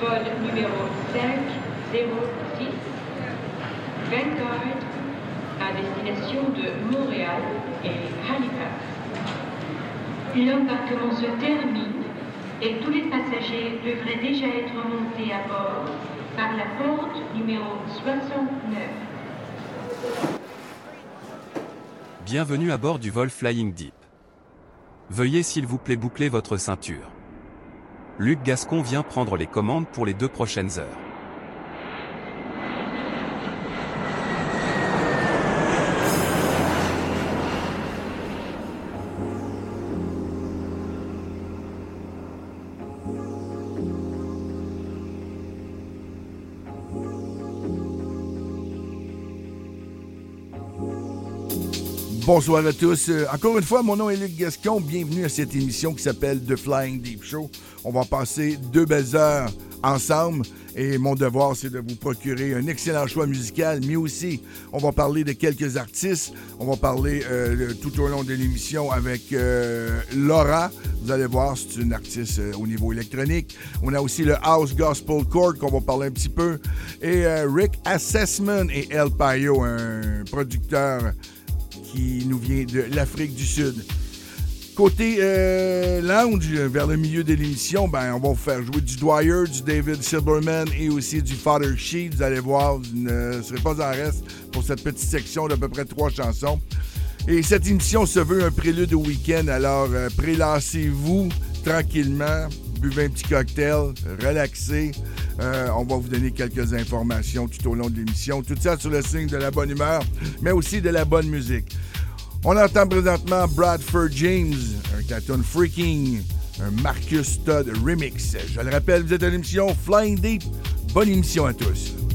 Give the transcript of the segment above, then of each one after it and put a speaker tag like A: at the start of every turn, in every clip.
A: vol numéro 506, Vanguard, à destination de Montréal et Halifax. L'embarquement se termine et tous les passagers devraient déjà être montés à bord par la porte numéro 69.
B: Bienvenue à bord du vol Flying Deep. Veuillez s'il vous plaît boucler votre ceinture. Luc Gascon vient prendre les commandes pour les deux prochaines heures.
C: Bonsoir à tous. Euh, encore une fois, mon nom est Luc Gascon. Bienvenue à cette émission qui s'appelle The Flying Deep Show. On va passer deux belles heures ensemble et mon devoir, c'est de vous procurer un excellent choix musical, mais aussi, on va parler de quelques artistes. On va parler euh, tout au long de l'émission avec euh, Laura. Vous allez voir, c'est une artiste au niveau électronique. On a aussi le House Gospel Court qu'on va parler un petit peu. Et Rick Assessment et El Payo, un producteur qui nous vient de l'Afrique du Sud. Côté euh, lounge, vers le milieu de l'émission, ben, on va vous faire jouer du Dwyer, du David Silberman et aussi du Father Sheet. Vous allez voir, vous ne serez pas en reste pour cette petite section d'à peu près trois chansons. Et cette émission se veut un prélude au week-end, alors euh, prélassez-vous tranquillement, buvez un petit cocktail, relaxez. Euh, on va vous donner quelques informations tout au long de l'émission. Tout ça sur le signe de la bonne humeur, mais aussi de la bonne musique. On entend présentement Bradford James, un cartoon freaking, un Marcus Todd remix. Je le rappelle, vous êtes à l'émission Flying Deep. Bonne émission à tous.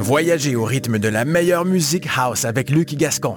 D: Voyagez au rythme de la meilleure musique house avec Luc Gascon.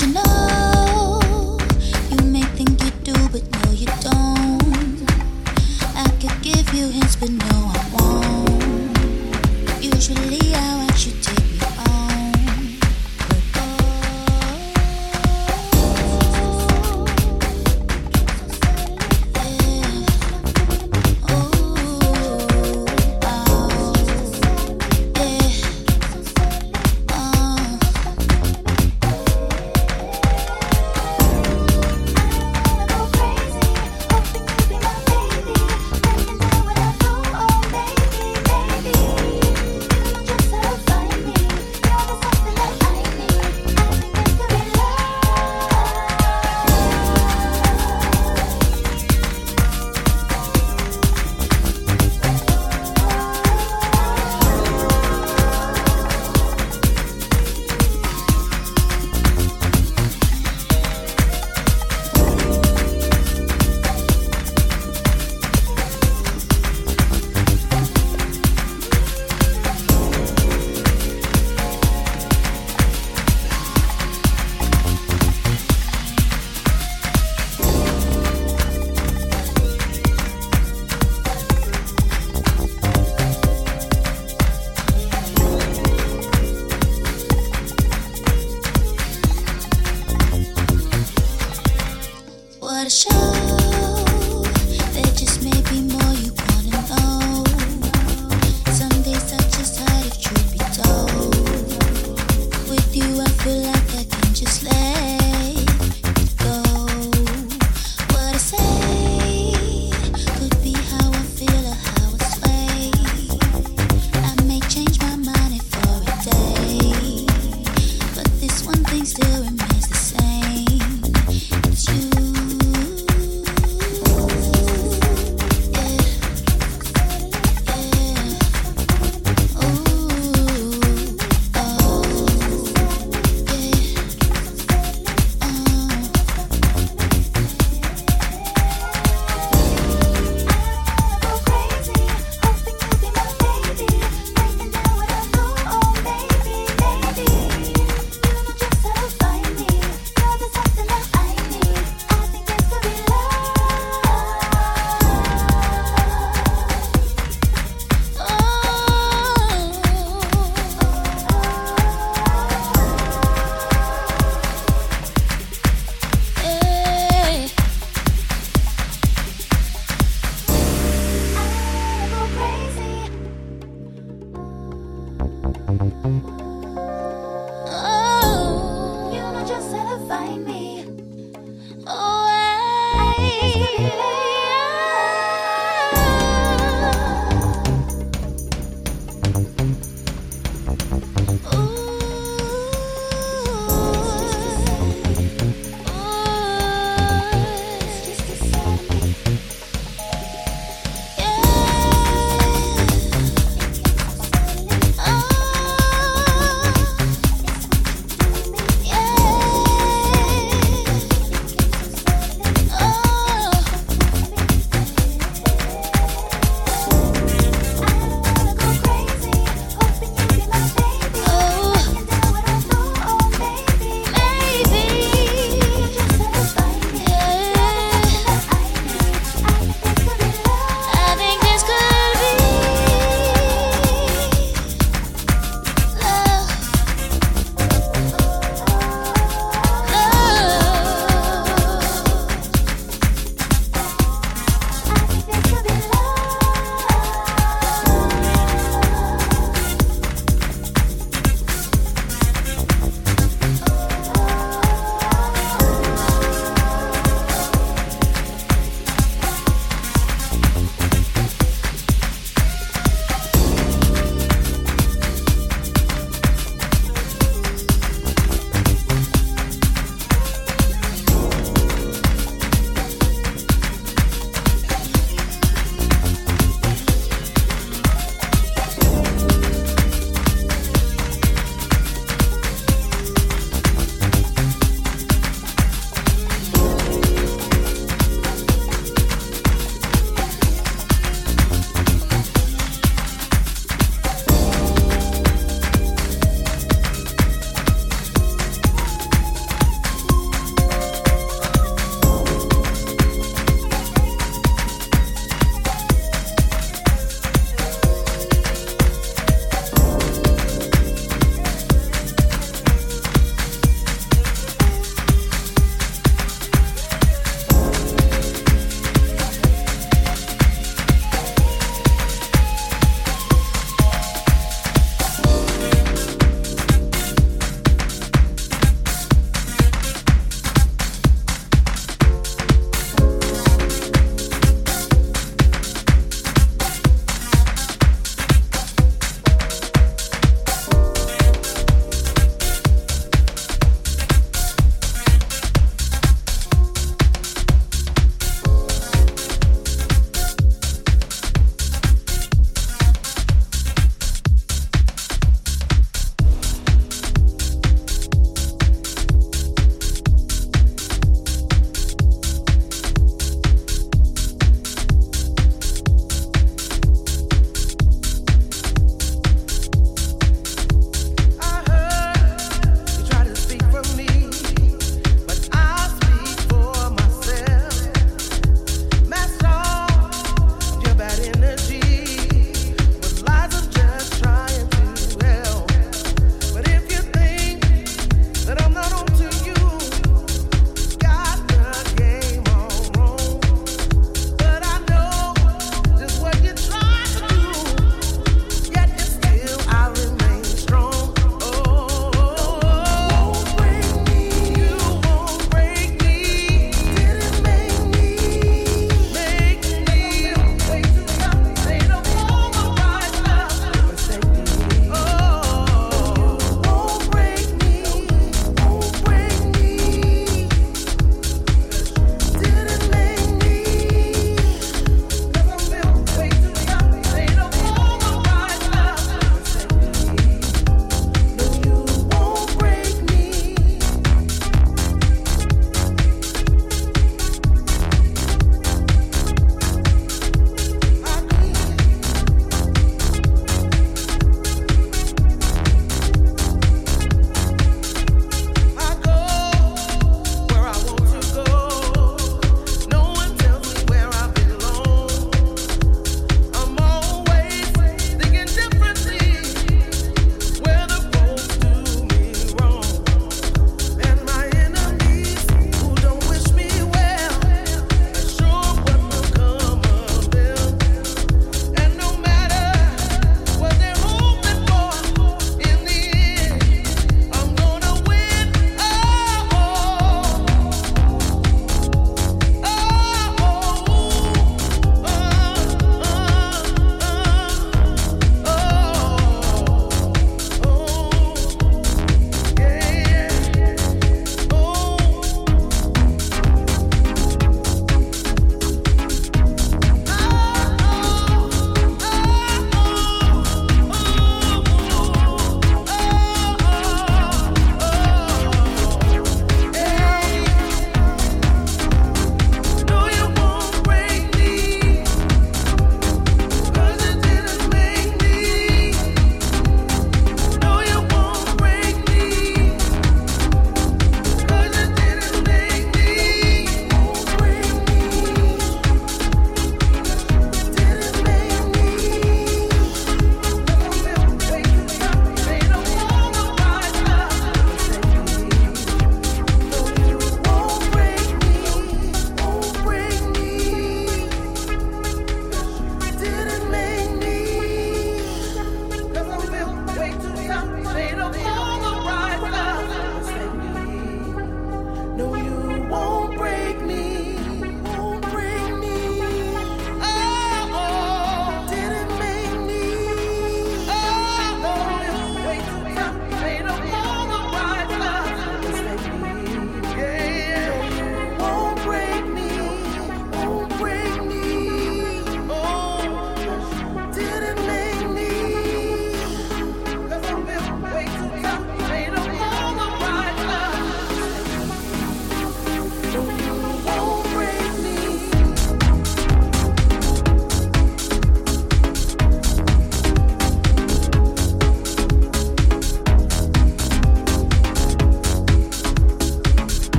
D: you know.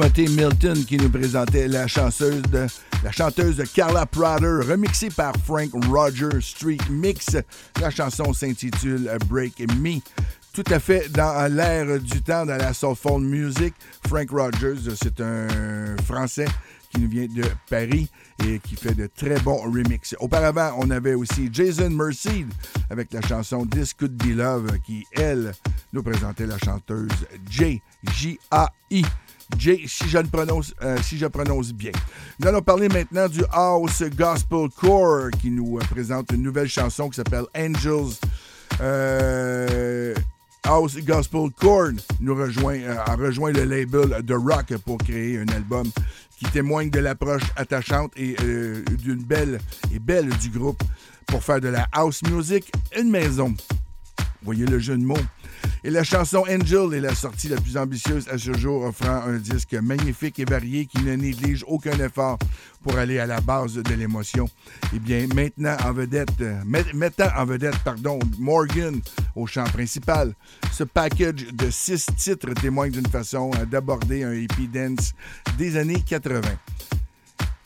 C: Timothée Milton qui nous présentait la chanteuse de la chanteuse Carla Prater, remixée par Frank Roger Street Mix. La chanson s'intitule Break Me. Tout à fait dans l'air du temps, dans la soulful music. Frank Rogers, c'est un Français qui nous vient de Paris et qui fait de très bons remixes. Auparavant, on avait aussi Jason Mercied avec la chanson This Could Be Love qui, elle, nous présentait la chanteuse J. J-A-I. J, si je, prononce, euh, si je prononce bien. Nous allons parler maintenant du House Gospel Core qui nous euh, présente une nouvelle chanson qui s'appelle Angels. Euh, House Gospel Core nous rejoint, a rejoint le label The Rock pour créer un album qui témoigne de l'approche attachante et d'une belle et belle du groupe pour faire de la house music une maison. Voyez le jeu de mots. Et la chanson Angel est la sortie la plus ambitieuse à ce jour, offrant un disque magnifique et varié qui ne néglige aucun effort pour aller à la base de l'émotion. Eh bien, maintenant en vedette, mettant en vedette, pardon, Morgan au chant principal, ce package de six titres témoigne d'une façon d'aborder un hippie dance des années 80.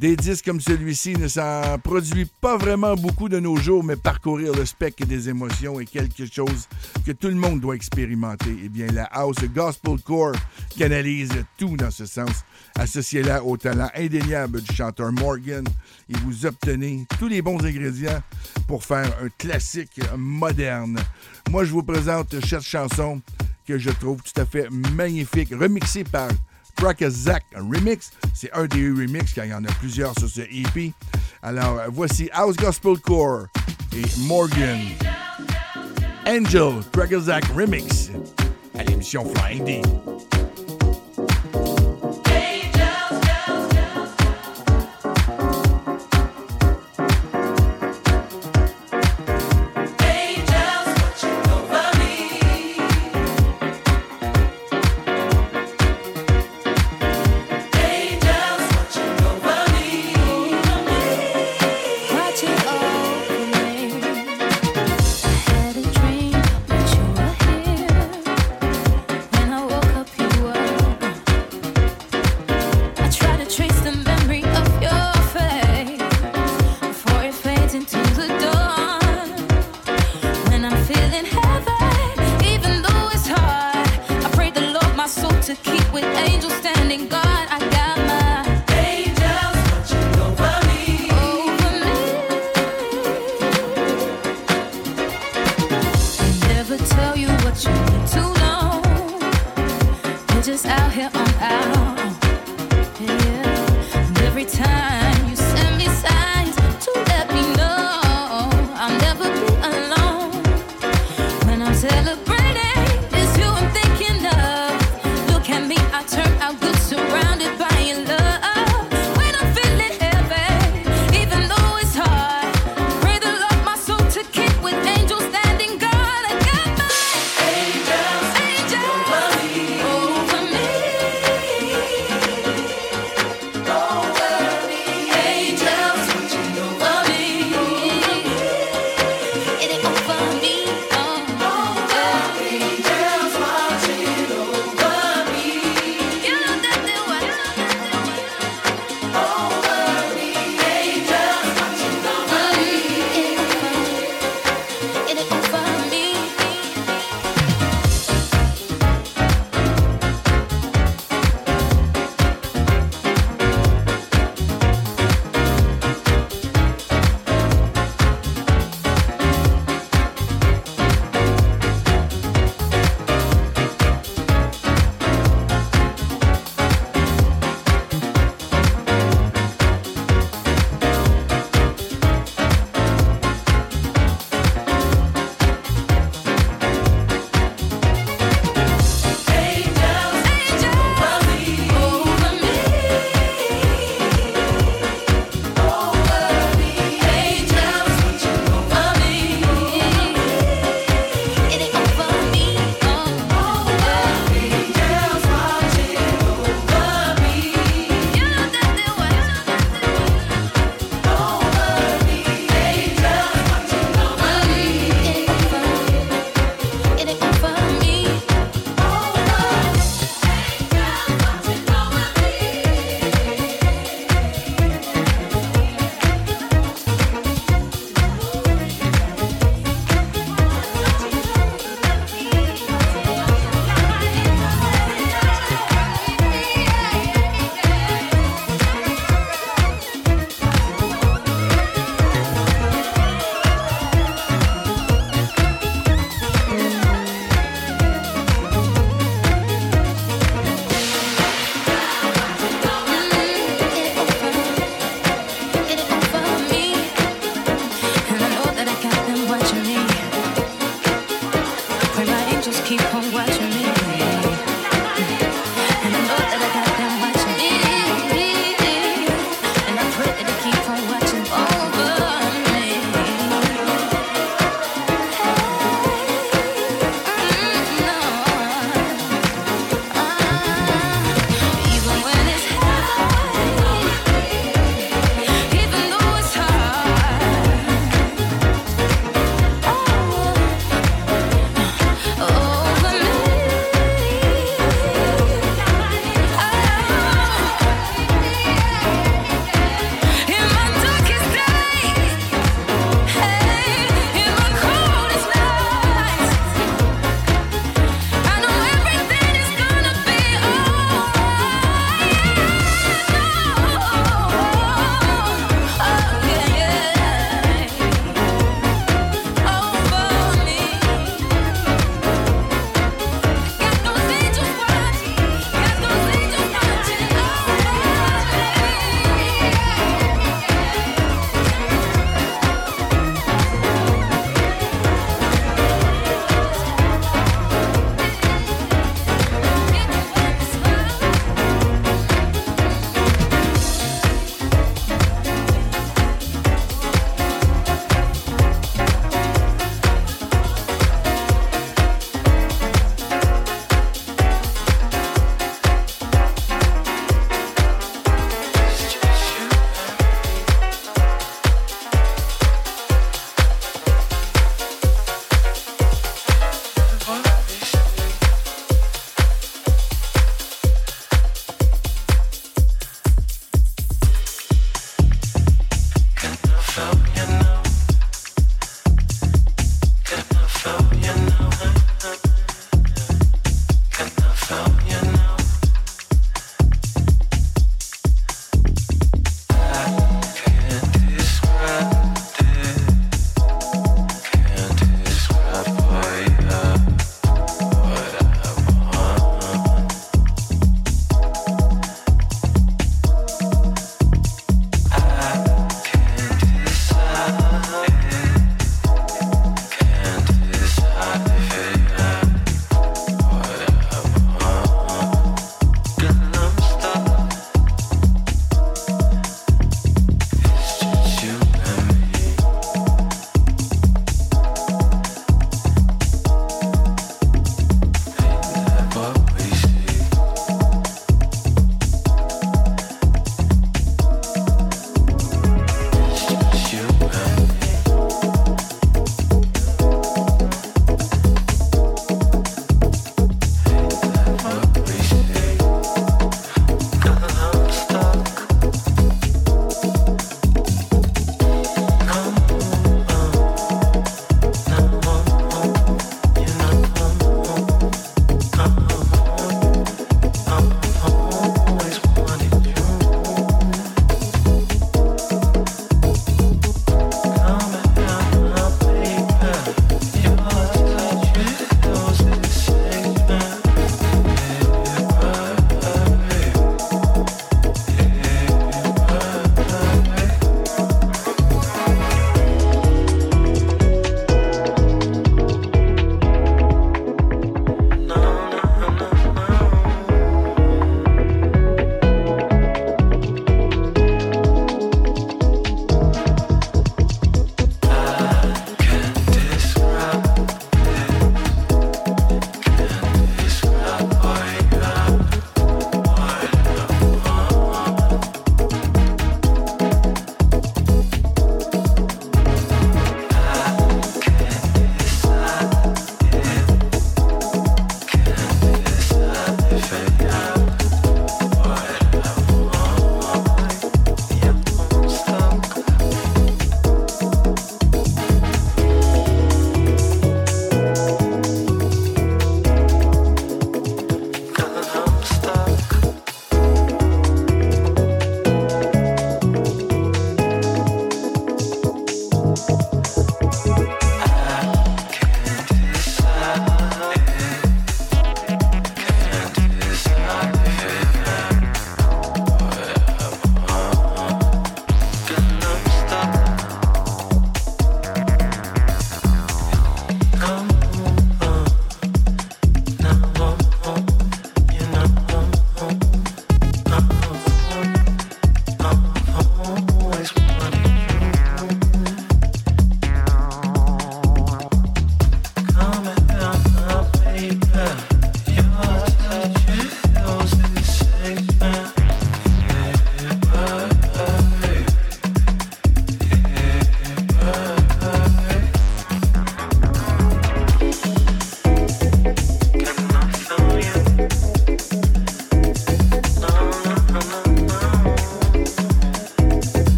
C: Des disques comme celui-ci ne s'en produit pas vraiment beaucoup de nos jours, mais parcourir le spectre des émotions est quelque chose que tout le monde doit expérimenter. Eh bien, la House Gospel Core canalise tout dans ce sens. Associez-la au talent indéniable du chanteur Morgan et vous obtenez tous les bons ingrédients pour faire un classique moderne. Moi, je vous présente cette chanson que je trouve tout à fait magnifique, remixée par Zack Remix. C'est un des remix, car il y en a plusieurs sur ce EP. Alors, voici House Gospel Core et Morgan. Angel, Zack Remix à l'émission Flying D.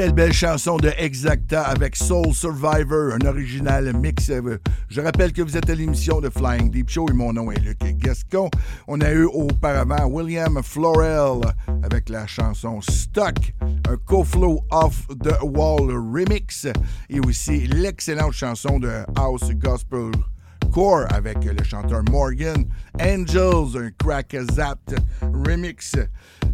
C: quelle belle chanson de Exacta avec Soul Survivor, un original mix. Je rappelle que vous êtes à l'émission de Flying Deep Show et mon nom est Luc Gascon. On a eu auparavant William Florell avec la chanson Stuck, un co-flow off the wall remix et aussi l'excellente chanson de House Gospel Core avec le chanteur Morgan, Angels, un crack zapped remix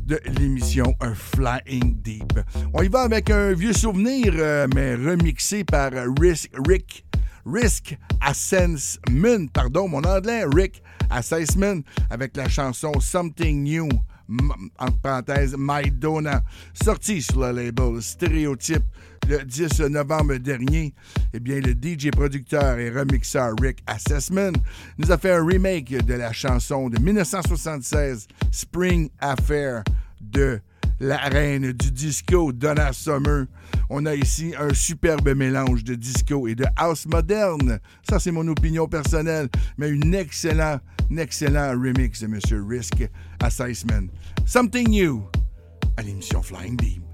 C: de l'émission Flying Deep. On y va avec un vieux souvenir, euh, mais remixé par Rick, Rick, Risk Assessment, pardon, mon anglais, Rick Assessment, avec la chanson Something New entre parenthèses, My Donna, sorti sur le label Stéréotype le 10 novembre dernier. Eh bien, le DJ producteur et remixeur Rick Assessment nous a fait un remake de la chanson de 1976 Spring Affair de la reine du disco, Donna Summer. On a ici un superbe mélange de disco et de house moderne. Ça, c'est mon opinion personnelle, mais un excellent, excellent remix de M. Risk Assessment. Something New à l'émission Flying Deep.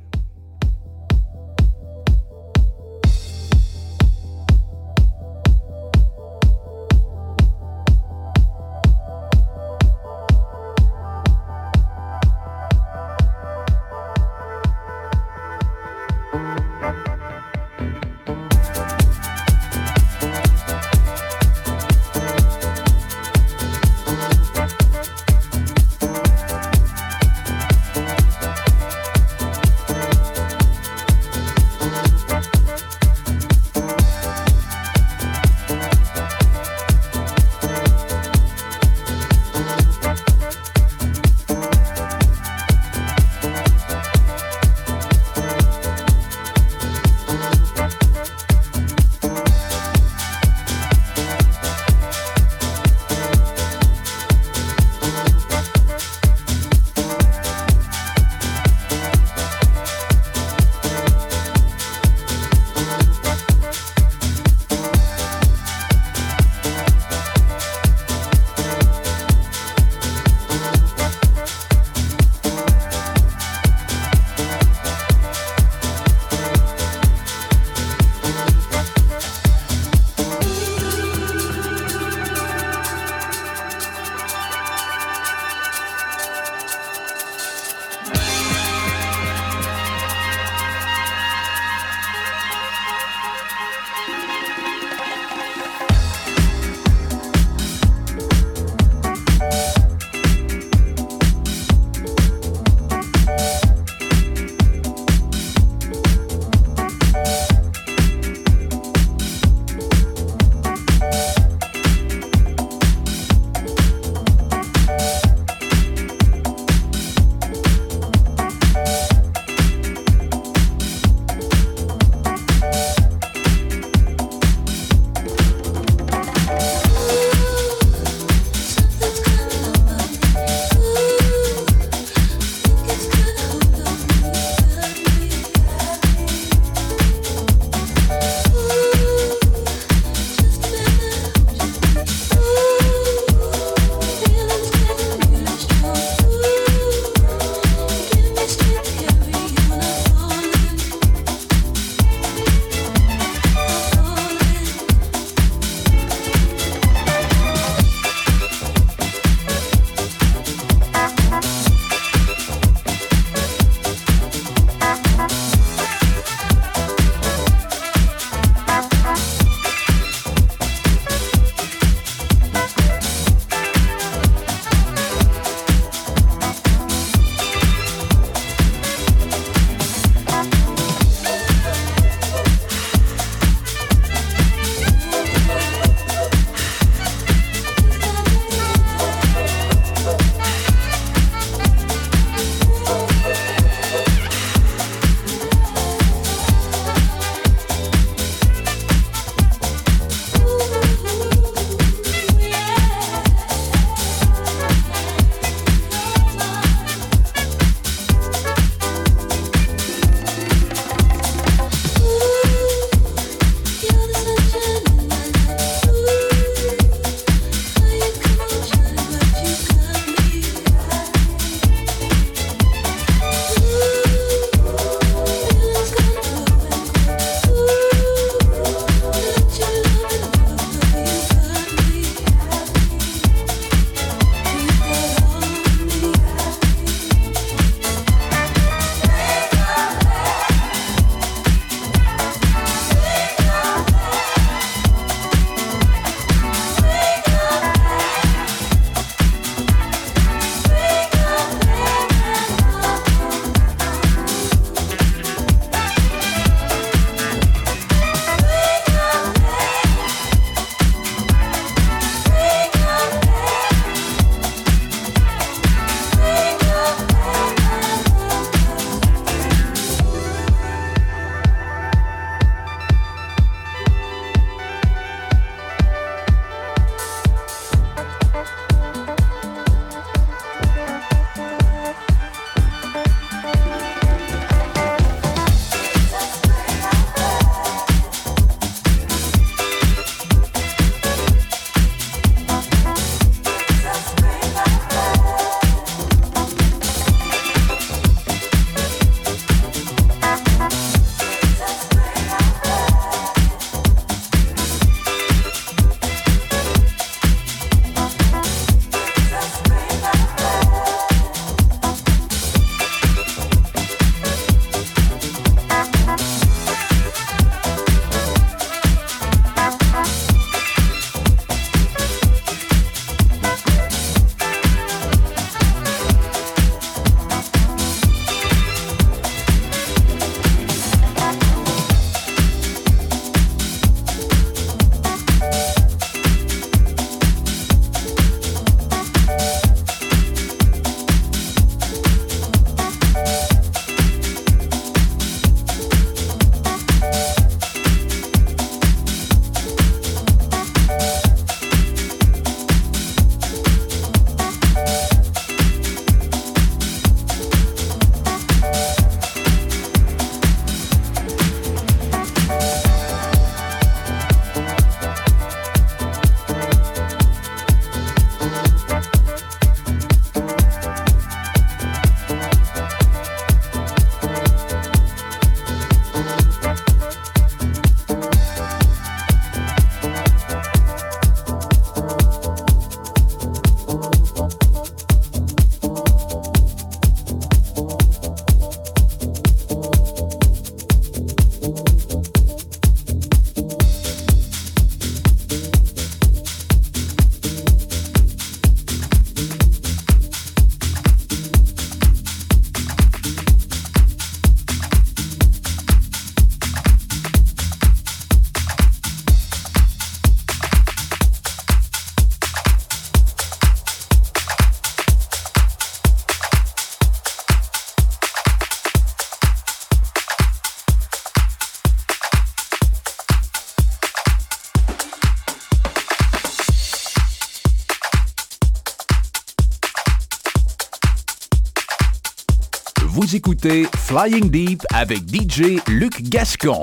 E: Écoutez Flying Deep avec DJ Luc Gascon.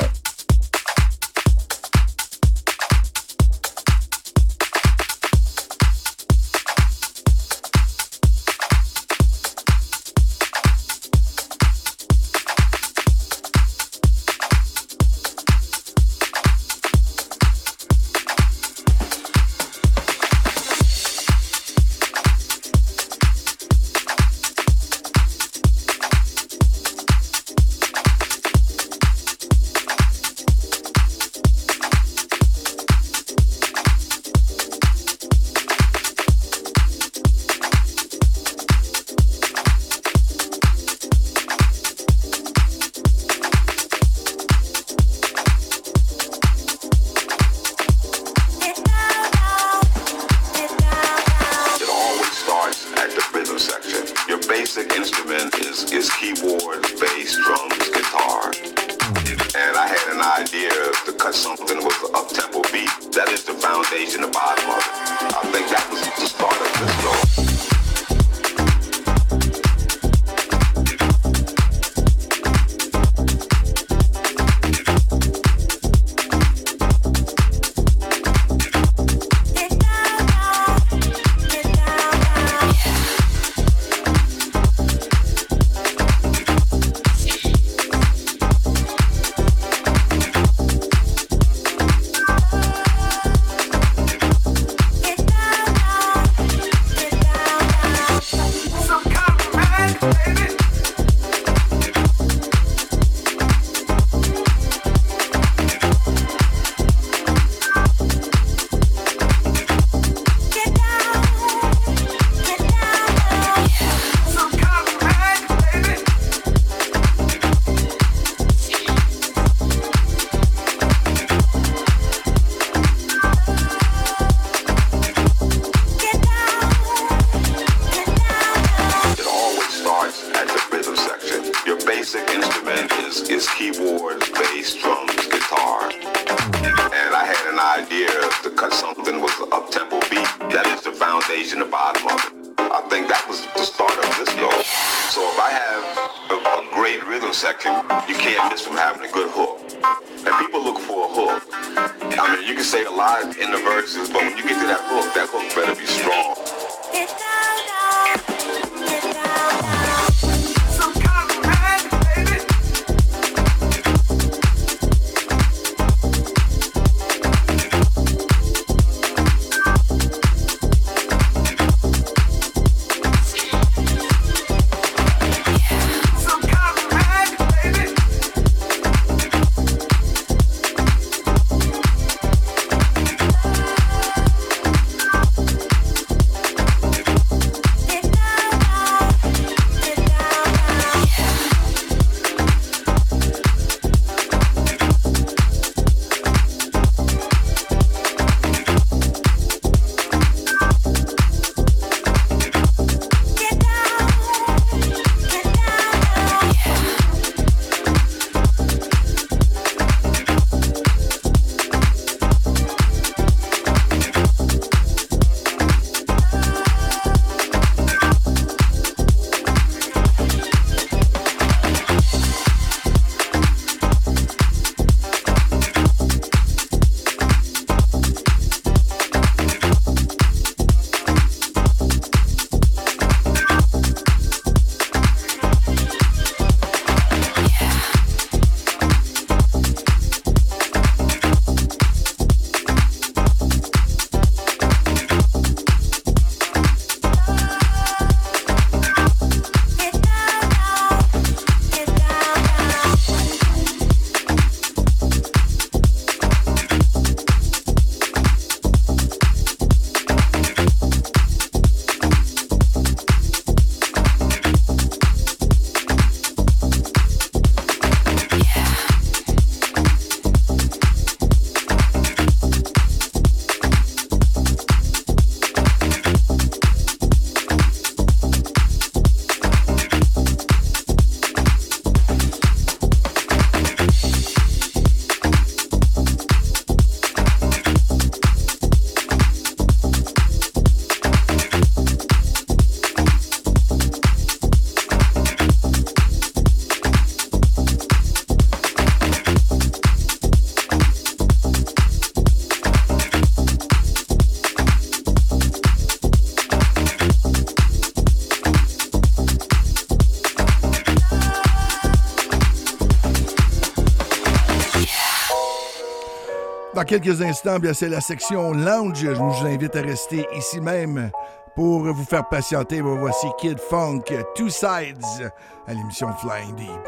C: quelques instants, c'est la section lounge. Je vous invite à rester ici même pour vous faire patienter. Voici Kid Funk, Two Sides, à l'émission Flying Deep.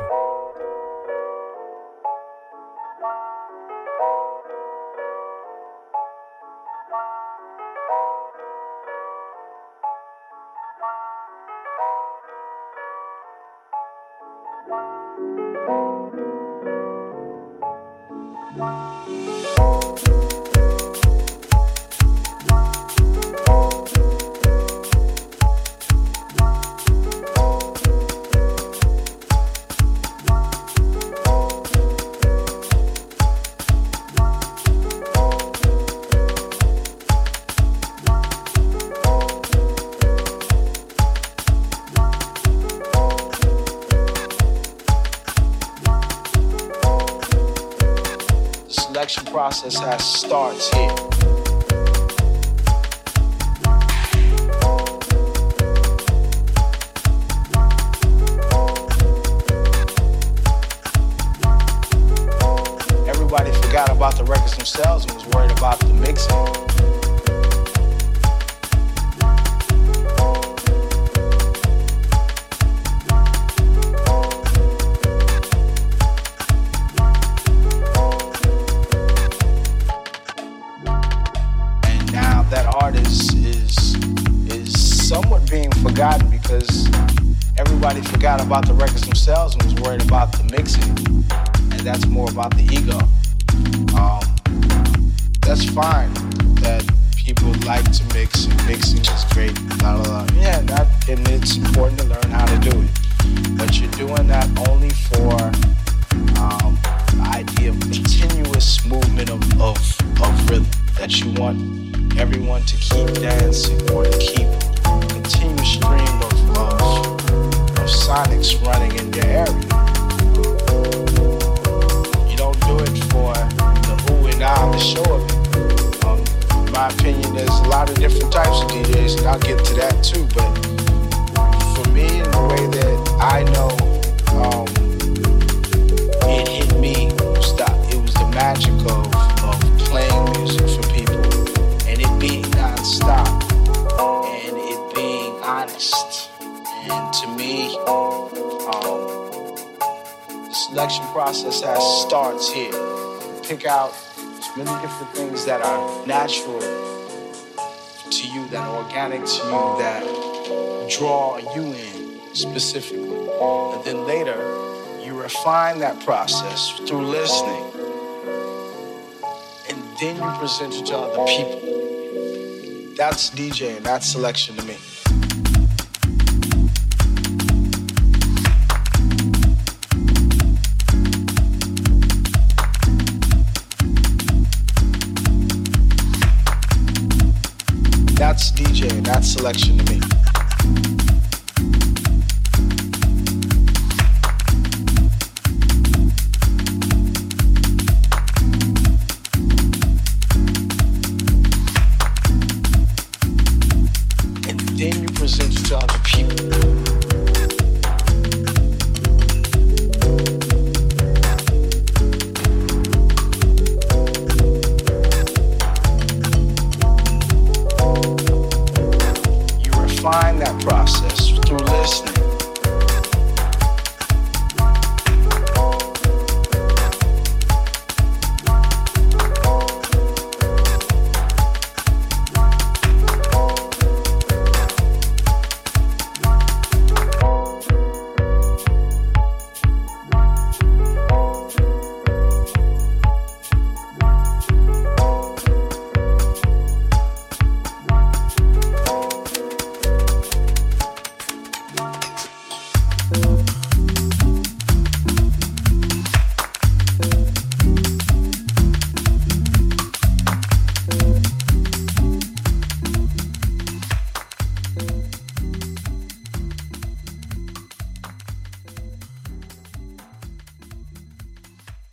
F: about the records themselves and was worried about to you, that are organic to you, that draw you in specifically. And then later, you refine that process through listening. And then you present it to other people. That's DJing, that's selection to me. that's DJ. that's selection to me.